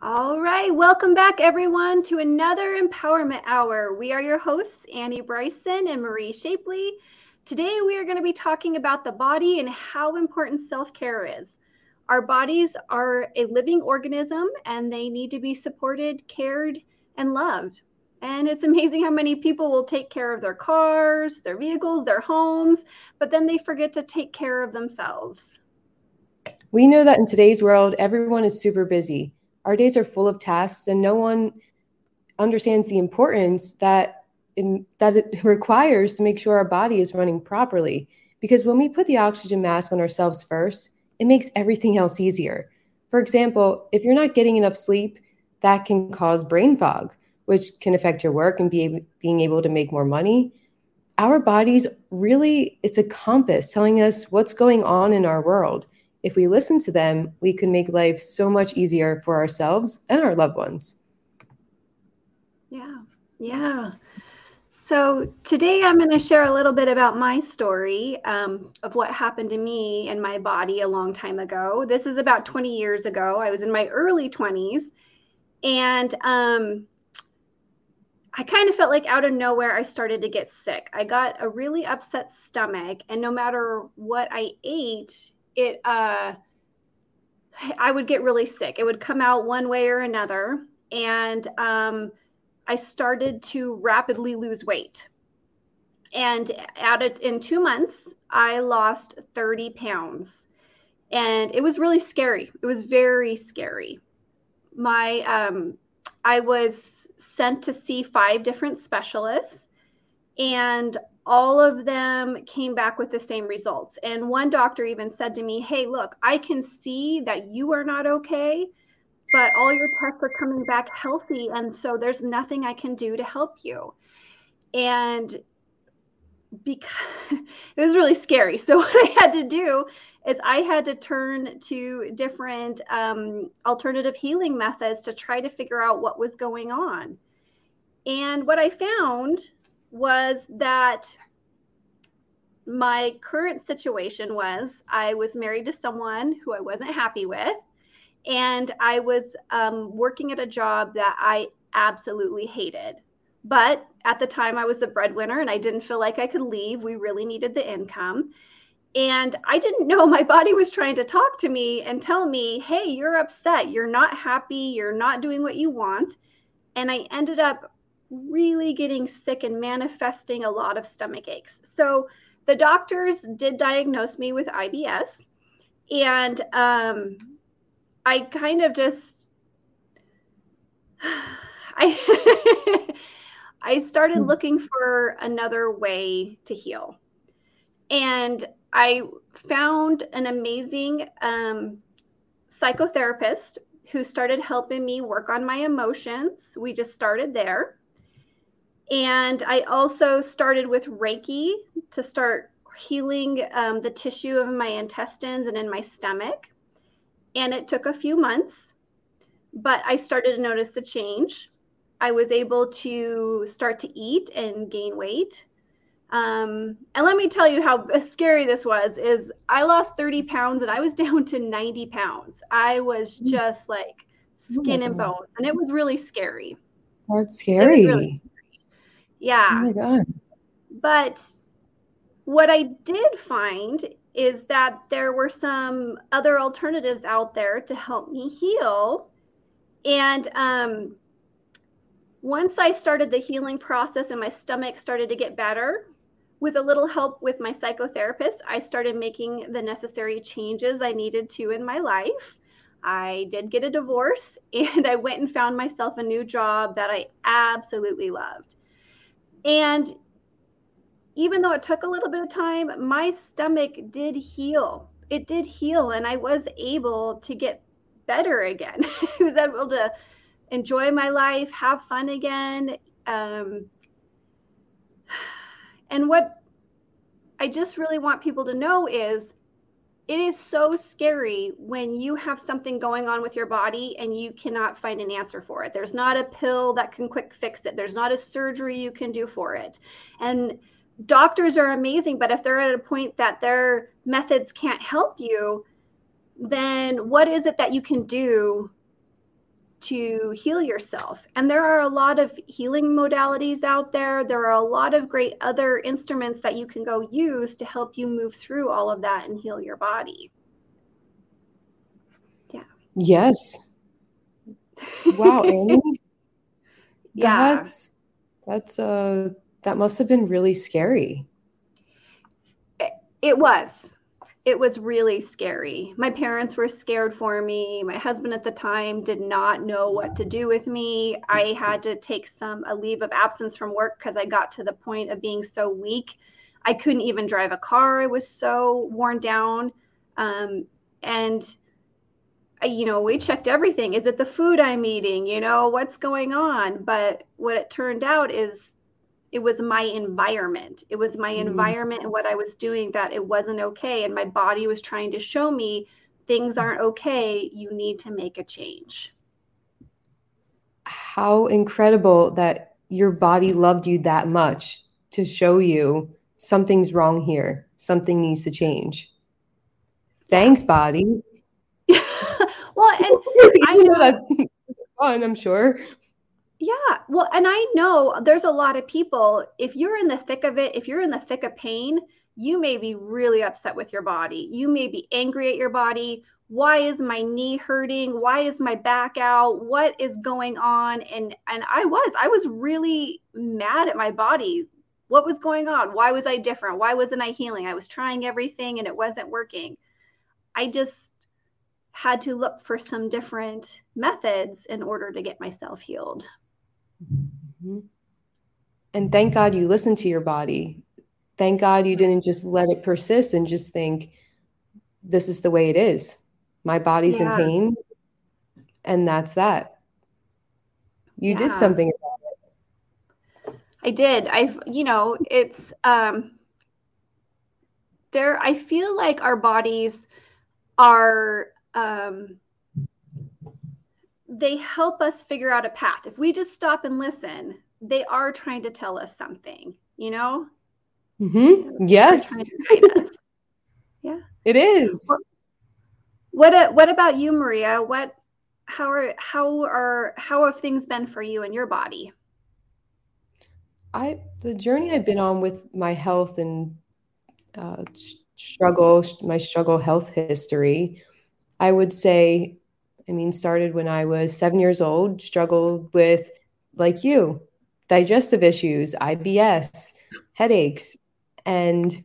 All right, welcome back everyone to another Empowerment Hour. We are your hosts, Annie Bryson and Maria Shapley. Today we are going to be talking about the body and how important self care is. Our bodies are a living organism and they need to be supported, cared, and loved. And it's amazing how many people will take care of their cars, their vehicles, their homes, but then they forget to take care of themselves. We know that in today's world, everyone is super busy our days are full of tasks and no one understands the importance that in, that it requires to make sure our body is running properly. Because when we put the oxygen mask on ourselves first it makes everything else easier. For example if you're not getting enough sleep that can cause brain fog which can affect your work and be able, being able to make more money. Our bodies really it's a compass telling us what's going on in our world if we listen to them, we can make life so much easier for ourselves and our loved ones. Yeah, yeah. So today I'm going to share a little bit about my story um, of what happened to me and my body a long time ago. This is about 20 years ago. I was in my early 20s, and um, I kind of felt like out of nowhere I started to get sick. I got a really upset stomach, and no matter what I ate, it uh I would get really sick. It would come out one way or another. And um, I started to rapidly lose weight. And at it in two months, I lost 30 pounds. And it was really scary. It was very scary. My um, I was sent to see five different specialists, and all of them came back with the same results. And one doctor even said to me, Hey, look, I can see that you are not okay, but all your tests are coming back healthy. And so there's nothing I can do to help you. And because it was really scary. So what I had to do is I had to turn to different um, alternative healing methods to try to figure out what was going on. And what I found was that my current situation was I was married to someone who I wasn't happy with, and I was um, working at a job that I absolutely hated. But at the time, I was the breadwinner and I didn't feel like I could leave. We really needed the income. And I didn't know my body was trying to talk to me and tell me, hey, you're upset. You're not happy. You're not doing what you want. And I ended up really getting sick and manifesting a lot of stomach aches. So the doctors did diagnose me with IBS, and um, I kind of just I I started hmm. looking for another way to heal, and I found an amazing um, psychotherapist who started helping me work on my emotions. We just started there. And I also started with Reiki to start healing um, the tissue of my intestines and in my stomach. And it took a few months, but I started to notice the change. I was able to start to eat and gain weight. Um, and let me tell you how scary this was is I lost 30 pounds and I was down to 90 pounds. I was mm. just like skin oh and bones and it was really scary. That's scary. Really yeah. Oh my God. But what I did find is that there were some other alternatives out there to help me heal. And um, once I started the healing process and my stomach started to get better, with a little help with my psychotherapist, I started making the necessary changes I needed to in my life. I did get a divorce and I went and found myself a new job that I absolutely loved. And even though it took a little bit of time, my stomach did heal. It did heal, and I was able to get better again. I was able to enjoy my life, have fun again. Um, and what I just really want people to know is it is so scary when you have something going on with your body and you cannot find an answer for it. There's not a pill that can quick fix it. There's not a surgery you can do for it. And doctors are amazing, but if they're at a point that their methods can't help you, then what is it that you can do to heal yourself. And there are a lot of healing modalities out there. There are a lot of great other instruments that you can go use to help you move through all of that and heal your body. Yeah. Yes. Wow, Annie. yeah. That's that's uh that must have been really scary. It, it was it was really scary. My parents were scared for me. My husband at the time did not know what to do with me. I had to take some a leave of absence from work because I got to the point of being so weak. I couldn't even drive a car. I was so worn down. Um, and you know, we checked everything. Is it the food I'm eating? You know, what's going on? But what it turned out is it was my environment. It was my mm-hmm. environment and what I was doing that it wasn't okay. And my body was trying to show me things aren't okay. You need to make a change. How incredible that your body loved you that much to show you something's wrong here. Something needs to change. Thanks, body. well, and I know that's fun, I'm sure. Yeah. Well, and I know there's a lot of people, if you're in the thick of it, if you're in the thick of pain, you may be really upset with your body. You may be angry at your body. Why is my knee hurting? Why is my back out? What is going on? And and I was I was really mad at my body. What was going on? Why was I different? Why wasn't I healing? I was trying everything and it wasn't working. I just had to look for some different methods in order to get myself healed. Mm-hmm. And thank God you listened to your body. Thank God you didn't just let it persist and just think, this is the way it is. My body's yeah. in pain. And that's that. You yeah. did something about it. I did. I've, you know, it's, um, there, I feel like our bodies are, um, they help us figure out a path. If we just stop and listen, they are trying to tell us something, you know? Mm-hmm. Yes. yeah. It is. What uh, what about you, Maria? What how are how are how have things been for you and your body? I the journey I've been on with my health and uh, struggle, my struggle health history, I would say I mean, started when I was seven years old, struggled with, like you, digestive issues, IBS, headaches. And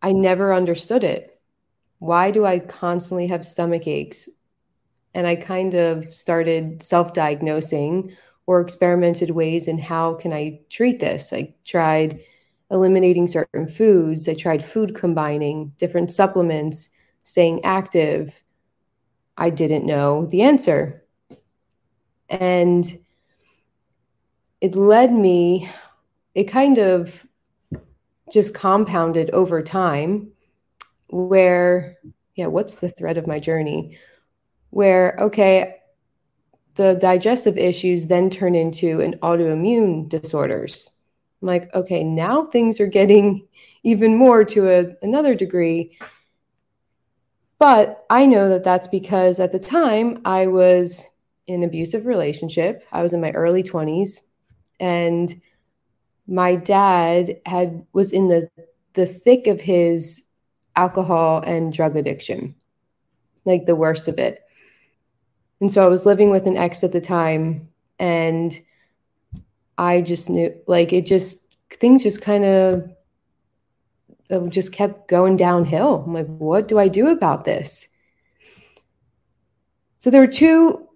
I never understood it. Why do I constantly have stomach aches? And I kind of started self diagnosing or experimented ways in how can I treat this. I tried eliminating certain foods, I tried food combining, different supplements, staying active I didn't know the answer. And it led me, it kind of just compounded over time where, yeah, what's the thread of my journey? Where, okay, the digestive issues then turn into an autoimmune disorders. I'm like, okay, now things are getting even more to a, another degree. But I know that that's because at the time I was in an abusive relationship. I was in my early 20s and my dad had was in the the thick of his alcohol and drug addiction. Like the worst of it. And so I was living with an ex at the time and I just knew like it just things just kind of just kept going downhill. I'm like, what do I do about this? So there were two,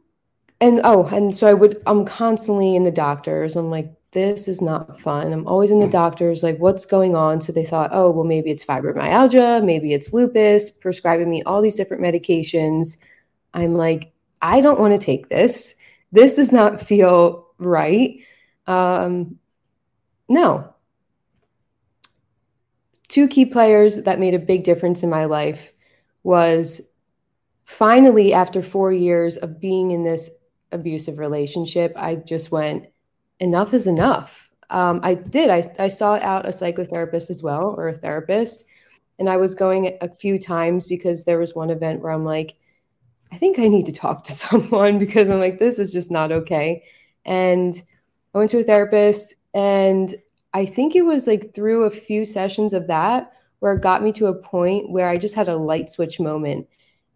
and oh, and so I would, I'm constantly in the doctors. I'm like, this is not fun. I'm always in the doctors, like, what's going on? So they thought, oh, well, maybe it's fibromyalgia, maybe it's lupus, prescribing me all these different medications. I'm like, I don't want to take this. This does not feel right. Um, no, two key players that made a big difference in my life was finally after 4 years of being in this abusive relationship I just went enough is enough. Um, I did. I, I sought out a psychotherapist as well, or a therapist. And I was going a few times because there was one event where I'm like, I think I need to talk to someone because I'm like, this is just not okay. And I went to a therapist, and I think it was like through a few sessions of that where it got me to a point where I just had a light switch moment.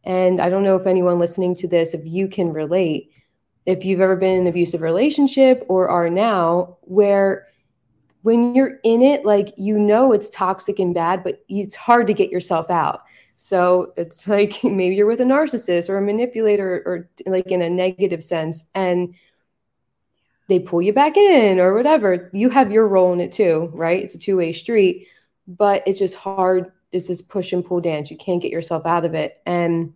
And I don't know if anyone listening to this, if you can relate, if you've ever been in an abusive relationship or are now, where when you're in it, like you know it's toxic and bad, but it's hard to get yourself out. So it's like maybe you're with a narcissist or a manipulator or, like in a negative sense, and they pull you back in or whatever. You have your role in it too, right? It's a two way street, but it's just hard. This is push and pull dance. You can't get yourself out of it. And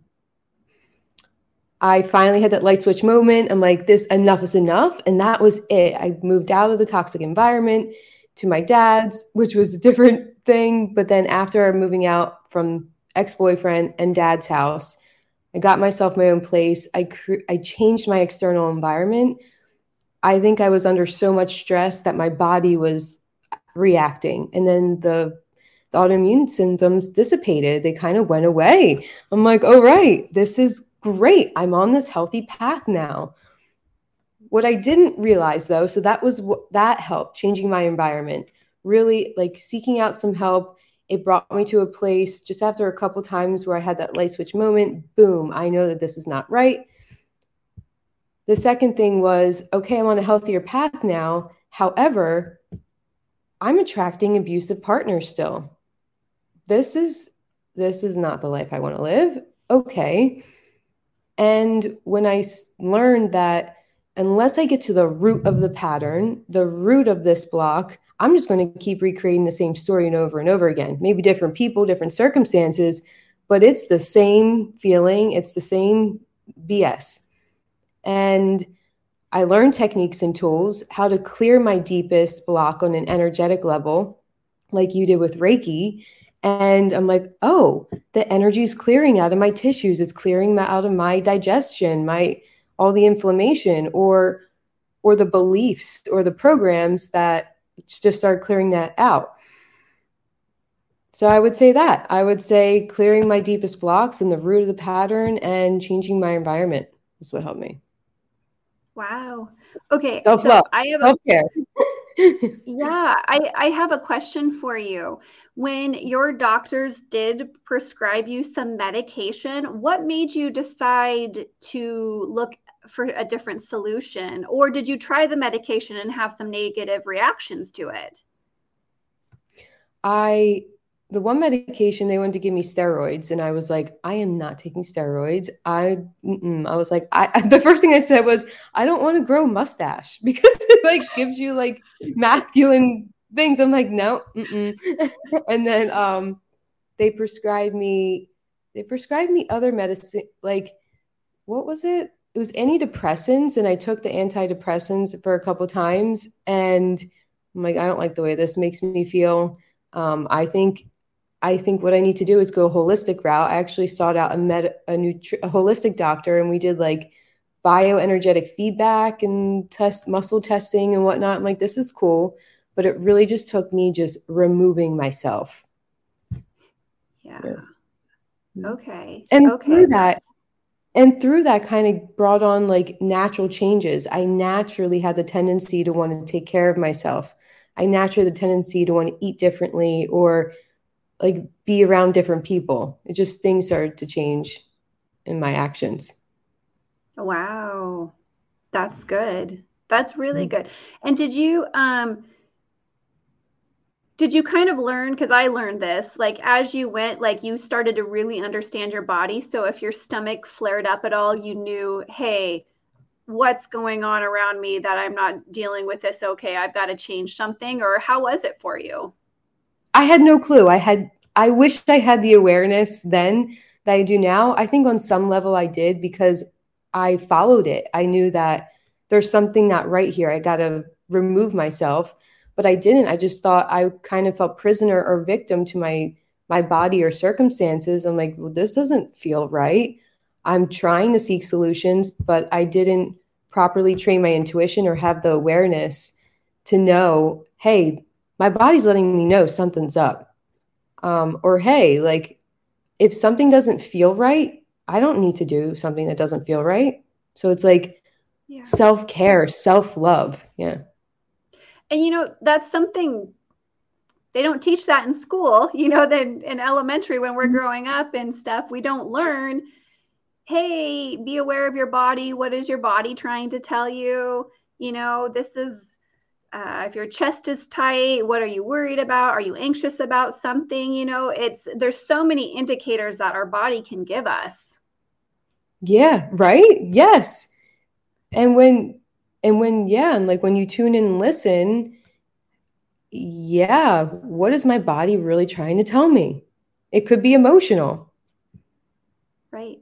I finally had that light switch moment. I'm like, this enough is enough. And that was it. I moved out of the toxic environment to my dad's, which was a different thing. But then after moving out from ex boyfriend and dad's house, I got myself my own place. I cr- I changed my external environment. I think I was under so much stress that my body was reacting, and then the, the autoimmune symptoms dissipated. They kind of went away. I'm like, oh right, this is great. I'm on this healthy path now. What I didn't realize though, so that was what that helped changing my environment, really like seeking out some help. It brought me to a place just after a couple times where I had that light switch moment. Boom, I know that this is not right. The second thing was okay, I'm on a healthier path now. However, I'm attracting abusive partners still. This is this is not the life I want to live. Okay. And when I learned that unless I get to the root of the pattern, the root of this block, I'm just going to keep recreating the same story and over and over again. Maybe different people, different circumstances, but it's the same feeling, it's the same BS. And I learned techniques and tools, how to clear my deepest block on an energetic level, like you did with Reiki, and i'm like oh the energy is clearing out of my tissues. It's clearing out of my digestion my all the inflammation or or the beliefs or the programs that just start clearing that out. So i would say that. I would say clearing my deepest blocks and the root of the pattern and changing my environment is what helped me wow okay self-love so i have self-care a- yeah, I, I have a question for you. When your doctors did prescribe you some medication, what made you decide to look for a different solution? Or did you try the medication and have some negative reactions to it? I the one medication they wanted to give me steroids and i was like i am not taking steroids. I I was like i the first thing i said was i don't want to grow mustache because it like gives you like masculine things. I'm like no and then um they prescribed me they prescribed me other medicine like what was it? It was antidepressants and i took the antidepressants for a couple times and i'm like i don't like the way this makes me feel. Um, I think I think what I need to do is go a holistic route. I actually sought out a med a, nutri- a holistic doctor, and we did like bioenergetic feedback and test muscle testing and whatnot. I'm like, this is cool, but it really just took me just removing myself. Yeah. yeah. Mm-hmm. Okay. And okay. through that, and through that kind of brought on like natural changes. I naturally had the tendency to want to take care of myself. I naturally had the tendency to want to eat differently or like be around different people. It just things started to change in my actions. Wow. That's good. That's really mm-hmm. good. And did you um did you kind of learn because I learned this like as you went like you started to really understand your body so if your stomach flared up at all you knew hey what's going on around me that I'm not dealing with this okay I've got to change something or how was it for you? I had no clue. I had I wish I had the awareness then that I do now. I think on some level I did because I followed it. I knew that there's something not right here. I got to remove myself, but I didn't. I just thought I kind of felt prisoner or victim to my my body or circumstances. I'm like, well, this doesn't feel right. I'm trying to seek solutions, but I didn't properly train my intuition or have the awareness to know, hey, my body's letting me know something's up. Um, or hey, like if something doesn't feel right, I don't need to do something that doesn't feel right. So it's like Yeah. self care, self love. Yeah. And you know, that's something they don't teach that in school. You know, then in elementary when we're Mhm. growing up and stuff, we don't learn, hey, be aware of your body. What is your body trying to tell you? You know, this is uh, if your chest is tight, what are you worried about? Are you anxious about something? You know, it's there's so many indicators that our body can give us. Yeah, right? Yes. And when and when yeah, and like when you tune in and listen, yeah, what is my body really trying to tell me? It could be emotional. Right.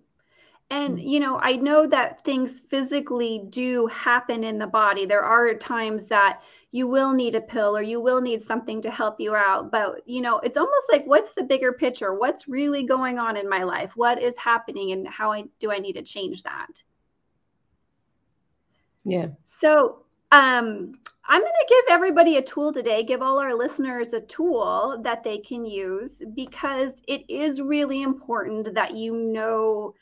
And, Mm. you know, I know that things physically do happen in the body. There are times that you will need a pill or you will need something to help you out. But, you know, it's almost like what's the bigger picture? What's really going on in my life? What is happening and how I, do I need to change that? Yeah. So, um, I'm going to give everybody a tool today, give all our listeners a tool that they can use because it is really important that you know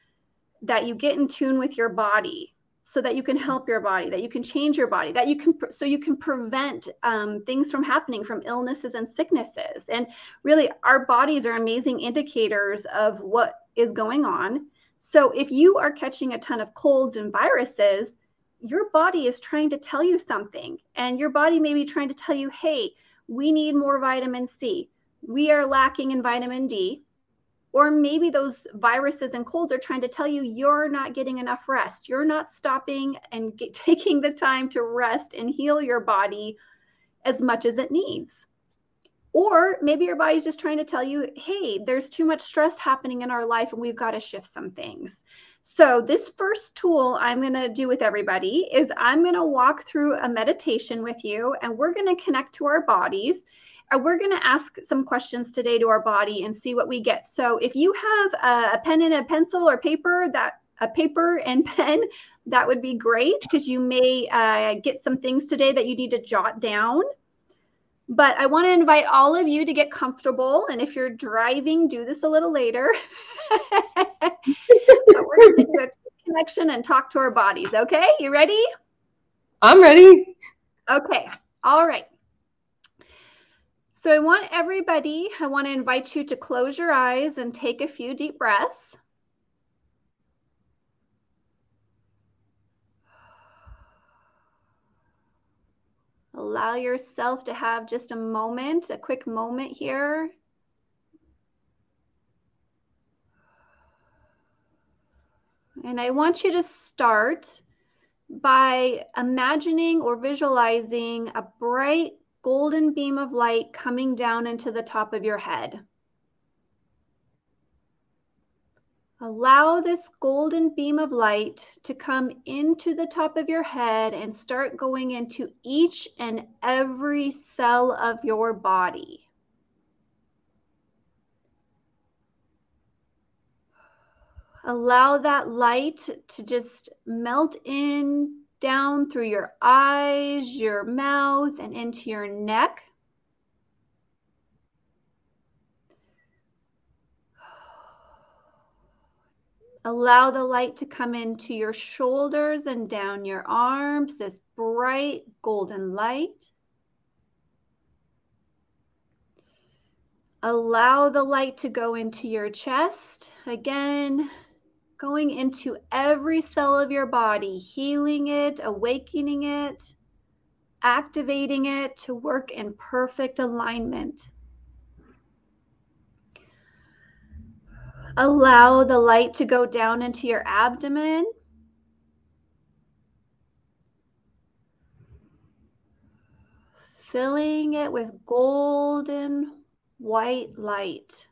that you get in tune with your body so that you can help your body, that you can change your body, that you can, so you can prevent um, things from happening from illnesses and sicknesses. And really, our bodies are amazing indicators of what is going on. So if you are catching a ton of colds and viruses, your body is trying to tell you something, and your body may be trying to tell you, hey, we need more vitamin C. We are lacking in vitamin D. Or maybe those viruses and colds are trying to tell you you're not getting enough rest. You're not stopping and get, taking the time to rest and heal your body as much as it needs. Or maybe your body's just trying to tell you, hey, there's too much stress happening in our life and we've got to shift some things. So, this first tool I'm going to do with everybody is I'm going to walk through a meditation with you and we're going to connect to our bodies. And we're going to ask some questions today to our body and see what we get. So, if you have a, a pen and a pencil or paper that a paper and pen, that would be great because you may uh, get some things today that you need to jot down. But I want to invite all of you to get comfortable. And if you're driving, do this a little later. we're going to do a connection and talk to our bodies. Okay, you ready? I'm ready. Okay, all right. So I want everybody, I want to invite you to close your eyes and take a few deep breaths. Allow yourself to have just a moment, a quick moment here. And I want you to start by imagining or visualizing a bright golden beam of light coming down into the top of your head. Allow this golden beam of light to come into the top of your head and start going into each and every cell of your body. Allow that light to just melt in down through your eyes, your mouth, and into your neck. Allow the light to come into your shoulders and down your arms, this bright golden light. Allow the light to go into your chest. Again, going into every cell of your body, healing it, awakening it, activating it to work in perfect alignment. Allow the light to go down into your abdomen. Filling it with golden white light.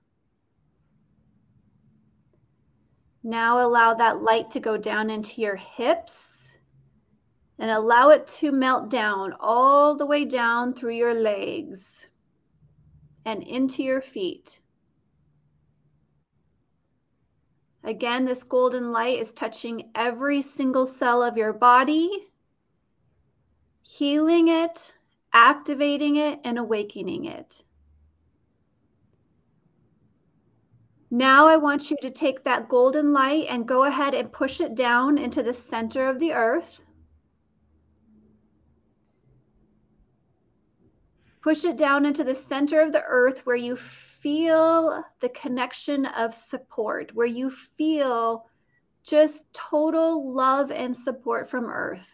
Now allow that light to go down into your hips and allow it to melt down all the way down through your legs and into your feet. Again, this golden light is touching every single cell of your body, healing it, activating it, and awakening it. Now I want you to take that golden light and go ahead and push it down into the center of the earth. Push it down into the center of the earth where you feel the connection of support, where you feel just total love and support from earth.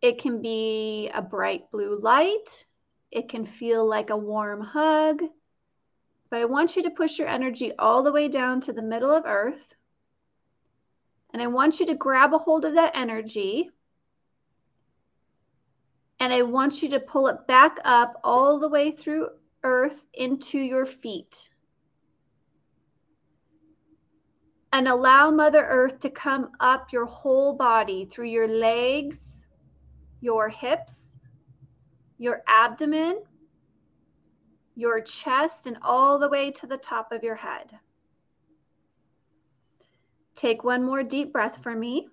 It can be a bright blue light. It can feel like a warm hug. But I want you to push your energy all the way down to the middle of earth. And I want you to grab a hold of that energy. And I want you to pull it back up all the way through earth into your feet. And allow Mother Earth to come up your whole body through your legs, your hips, your abdomen, your chest, and all the way to the top of your head. Take one more deep breath for me.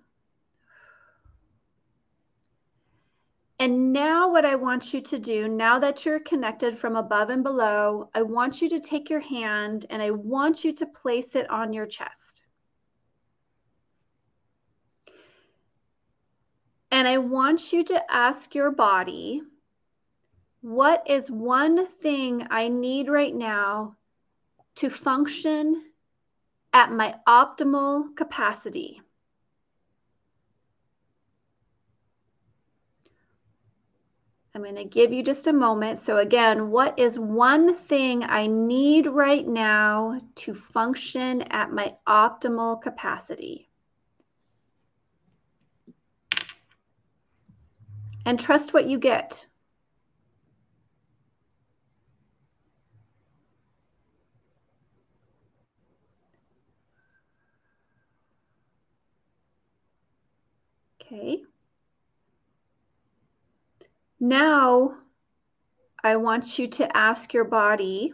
And now, what I want you to do, now that you're connected from above and below, I want you to take your hand and I want you to place it on your chest. And I want you to ask your body what is one thing I need right now to function at my optimal capacity? I'm going to give you just a moment. So, again, what is one thing I need right now to function at my optimal capacity? And trust what you get. Okay. Now, I want you to ask your body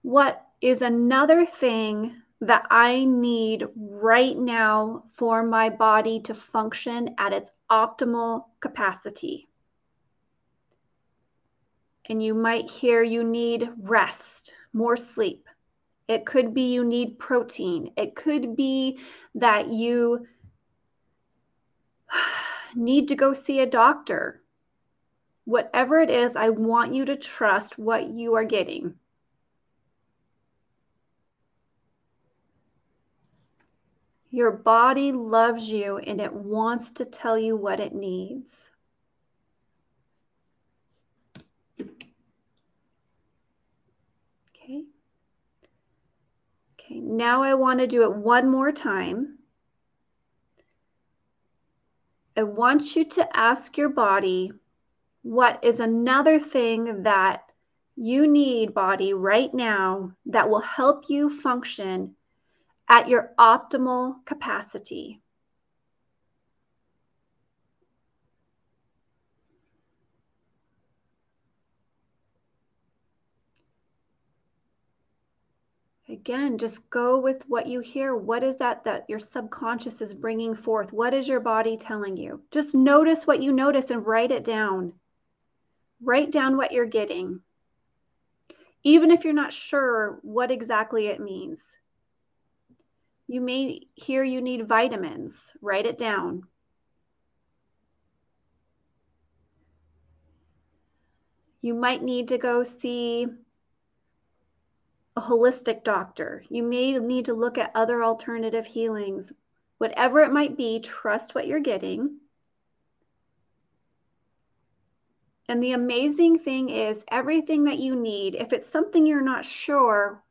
what is another thing that I need right now for my body to function at its optimal capacity? And you might hear you need rest, more sleep. It could be you need protein. It could be that you need to go see a doctor. Whatever it is, I want you to trust what you are getting. Your body loves you and it wants to tell you what it needs. Okay. Okay, now I want to do it one more time. I want you to ask your body what is another thing that you need, body, right now that will help you function at your optimal capacity. Again, just go with what you hear. What is that that your subconscious is bringing forth? What is your body telling you? Just notice what you notice and write it down. Write down what you're getting. Even if you're not sure what exactly it means. You may hear you need vitamins. Write it down. You might need to go see a holistic doctor. You may need to look at other alternative healings. Whatever it might be, trust what you're getting. And the amazing thing is, everything that you need, if it's something you're not sure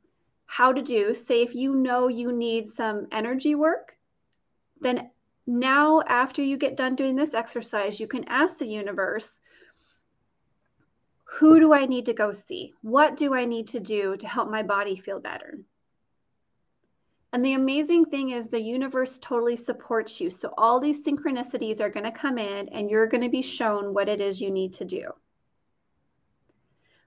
how to do, say if you know you need some energy work, then now after you get done doing this exercise, you can ask the universe, who do I need to go see? What do I need to do to help my body feel better? And the amazing thing is, the universe totally supports you. So, all these synchronicities are going to come in, and you're going to be shown what it is you need to do.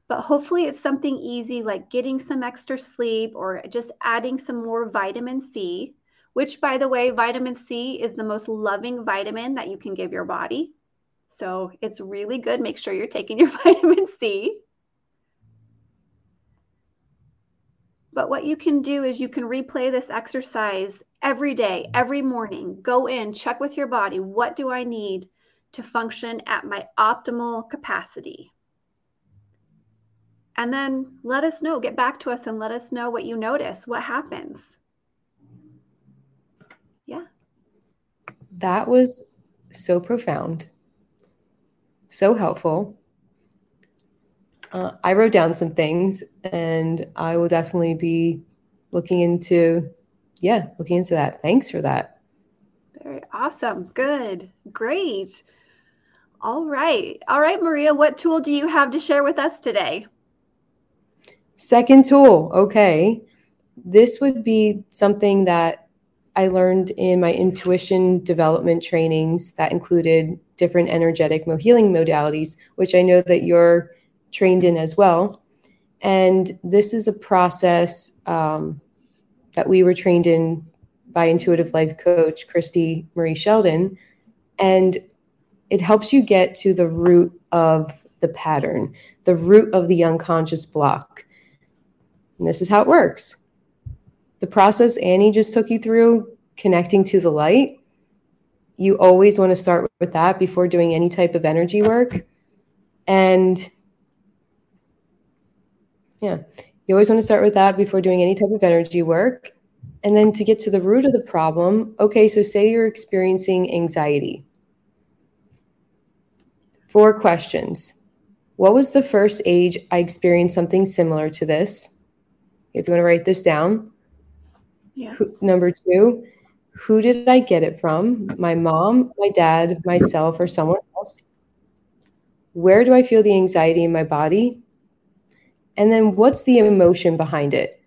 But hopefully, it's something easy like getting some extra sleep or just adding some more vitamin C, which, by the way, vitamin C is the most loving vitamin that you can give your body. So it's really good. Make sure you're taking your vitamin C. But what you can do is you can replay this exercise every day, every morning. Go in, check with your body. What do I need to function at my optimal capacity? And then let us know, get back to us and let us know what you notice, what happens. Yeah. That was so profound, so helpful. Uh, I wrote down some things and I will definitely be looking into, yeah, looking into that. Thanks for that. Very awesome. Good. Great. All right. All right, Maria, what tool do you have to share with us today? Second tool. Okay. This would be something that I learned in my intuition development trainings that included different energetic healing modalities, which I know that you're trained in as well. And this is a process um, that we were trained in by intuitive life coach Christie Marie Sheldon. And it helps you get to the root of the pattern, the root of the unconscious block. And this is how it works. The process Annie just took you through, connecting to the light, you always want to start with that before doing any type of energy work. And yeah. You always want to start with that before doing any type of energy work. And then to get to the root of the problem, okay, so say you're experiencing anxiety. Four questions. What was the first age I experienced something similar to this? If you want to write this down. Yeah. Who, number two, who did I get it from? My mom, my dad, myself, or someone else? Where do I feel the anxiety in my body? And then what's the emotion behind it?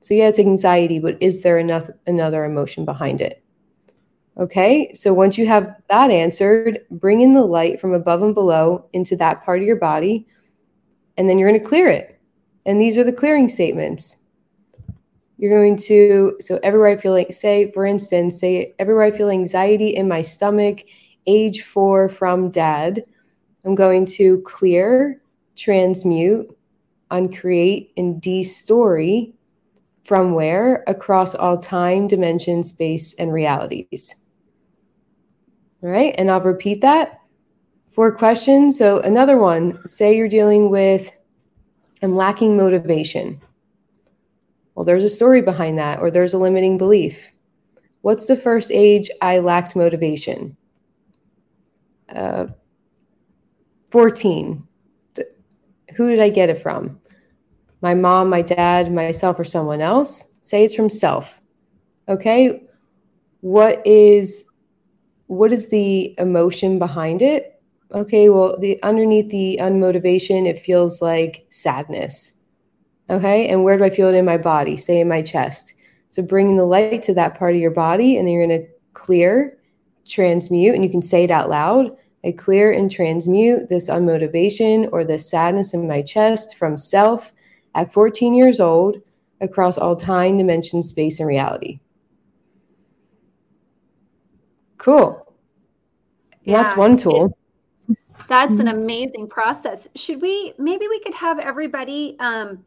So yeah, it's anxiety, but is there enough another emotion behind it? Okay, so once you have that answered, bring in the light from above and below into that part of your body, and then you're going to clear it. And these are the clearing statements. You're going to, so everywhere I feel like, say, for instance, say, everywhere I feel anxiety in my stomach, age four from dad, I'm going to clear, transmute, uncreate, and de-story from where across all time, dimension, space, and realities. All right, and I'll repeat that. Four questions. So another one, say you're dealing with, I'm lacking motivation. Well, there's a story behind that, or there's a limiting belief. What's the first age I lacked motivation? Uh, 14 who did I get it from? My mom, my dad, myself, or someone else? Say it's from self. Okay. What is what is the emotion behind it? Okay, well, the underneath the unmotivation, it feels like sadness. Okay, and where do I feel it in my body? Say in my chest. So bringing the light to that part of your body, and then you're going to clear, transmute, and you can say it out loud. I clear and transmute this unmotivation or this sadness in my chest from self at 14 years old across all time, dimension, space, and reality. Cool. Yeah, that's one tool. That's an mm-hmm. amazing process. Should we, maybe we could have everybody um,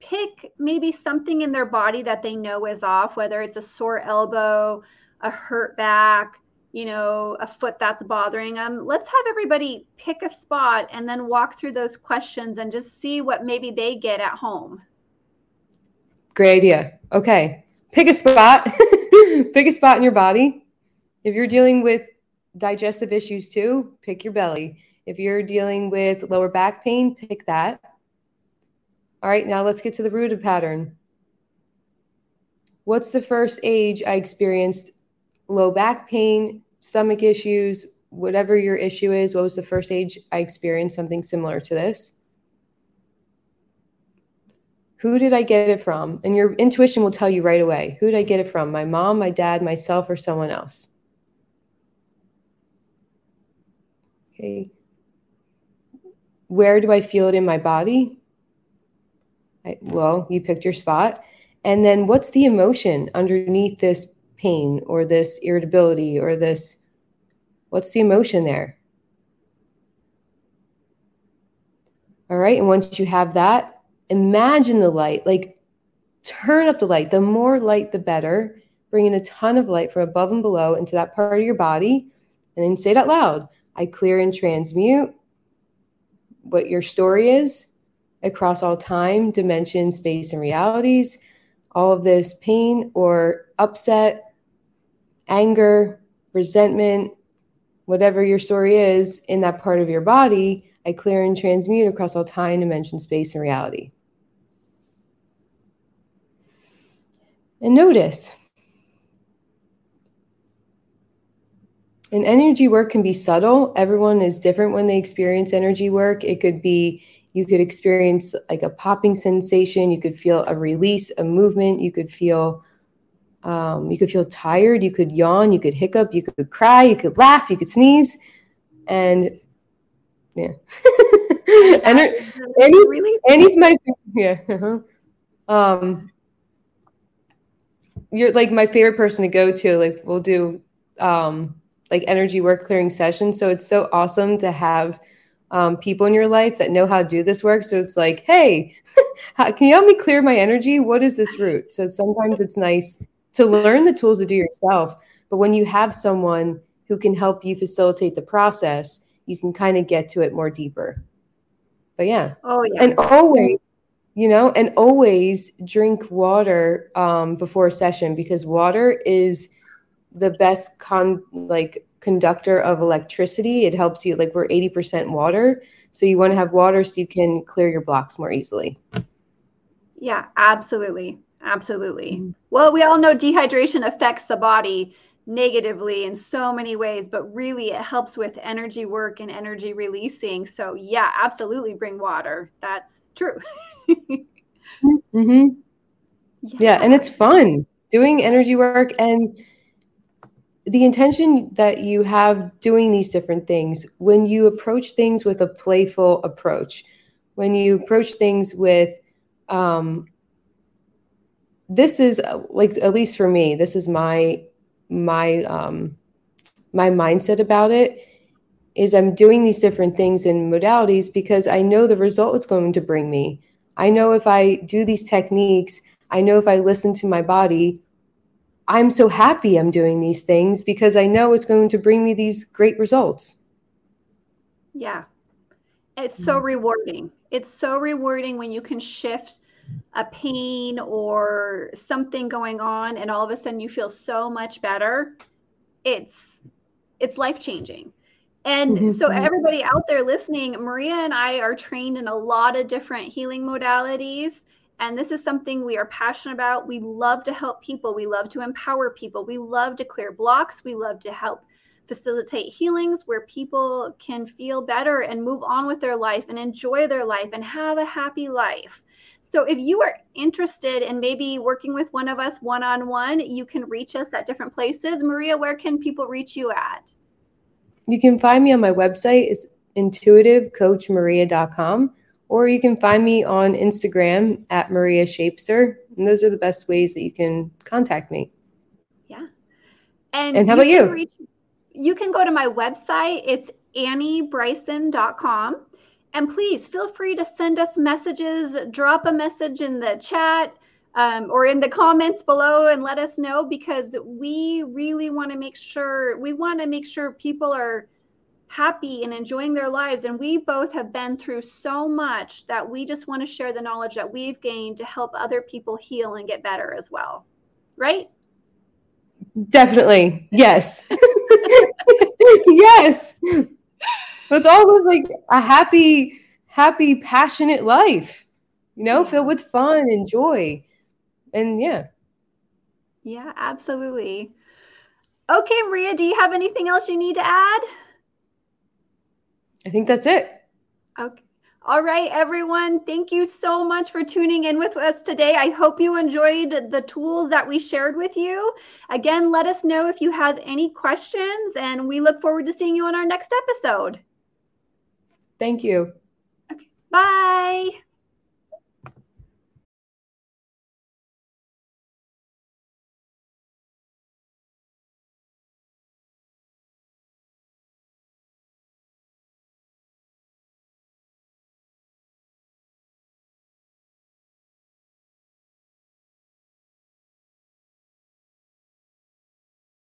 pick maybe something in their body that they know is off, whether it's a sore elbow, a hurt back, you know, a foot that's bothering them. Let's have everybody pick a spot and then walk through those questions and just see what maybe they get at home. Great idea. Okay. Pick a spot. pick a spot in your body. If you're dealing with digestive issues too, pick your belly. If you're dealing with lower back pain, pick that. All right, now let's get to the root of pattern. What's the first age I experienced low back pain, stomach issues, whatever your issue is, what was the first age I experienced something similar to this? Who did I get it from? And your intuition will tell you right away. Who did I get it from? My mom, my dad, myself, or someone else? Okay. Where do I feel it in my body? Well, you picked your spot. And then what's the emotion underneath this pain or this irritability or this what's the emotion there all right and once you have that imagine the light like turn up the light. The more light, the better. Bring in a ton of light from above and below into that part of your body. And then say it out loud. I clear and transmute what your story is across all time, dimension, space, and realities. All of this pain or upset, anger, resentment, whatever your story is in that part of your body, I clear and transmute across all time, dimension, space, and reality. And notice. And energy work can be subtle. Everyone is different when they experience energy work. It could be you could experience like a popping sensation, you could feel a release, a movement, you could feel um, you could feel tired, you could yawn, you could hiccup, you could cry, you could laugh, you could sneeze, and yeah. and Annie's, Annie's my yeah. Uh-huh. Um, you're like my favorite person to go to. Like we'll do um, like energy work clearing sessions. So it's so awesome to have um, people in your life that know how to do this work. So it's like, hey, how, can you help me clear my energy? What is this root? So sometimes it's nice to learn the tools to do yourself. But when you have someone who can help you facilitate the process, you can kind of get to it more deeper. But yeah. Oh, yeah. And always, you know, and always drink water um, before a session because water is the best con like conductor of electricity. It helps you like we're 80% water. So you want to have water so you can clear your blocks more easily. Yeah, absolutely. Absolutely. Mm-hmm. Well, we all know dehydration affects the body negatively in so many ways, but really it helps with energy work and energy releasing. So, yeah, absolutely bring water. That's true. mm-hmm. yeah. yeah, and it's fun doing energy work and the intention that you have doing these different things when you approach things with a playful approach when you approach things with um, this is like at least for me this is my my um my mindset about it is i'm doing these different things in modalities because i know the result it's going to bring me. I know if i do these techniques i know if i listen to my body i'm so happy i'm doing these things because i know it's going to bring me these great results yeah it's so mm. rewarding it's so rewarding when you can shift a pain or something going on and all of a sudden you feel so much better it's it's life changing and mm-hmm. so mm-hmm. everybody out there listening maria and i are trained in a lot of different healing modalities and this is something we are passionate about. We love to help people. We love to empower people. We love to clear blocks. We love to help facilitate healings where people can feel better and move on with their life and enjoy their life and have a happy life. So if you are interested in maybe working with one of us one on one, you can reach us at different places. Maria, where can people reach you at? You can find me on my website. Is intuitivecoachmaria.com or you can find me on Instagram at Maria Shapester. And those are the best ways that you can contact me. Yeah. And, and how about you? Reach, you can go to my website. It's anniebryson.com and please feel free to send us messages, drop a message in the chat um, or in the comments below and let us know because we really want to make sure we want to make sure people are happy and enjoying their lives. And we both have been through so much that we just want to share the knowledge that we've gained to help other people heal and get better as well. Right? Definitely. Yes. yes. Let's all live like a happy, happy, passionate life, you know, filled with fun and joy. And yeah. Yeah, absolutely. Okay, Maria, do you have anything else you need to add? I think that's it. Okay. All right, everyone. Thank you so much for tuning in with us today. I hope you enjoyed the tools that we shared with you. Again, let us know if you have any questions, and we look forward to seeing you on our next episode. Thank you. Okay. Bye.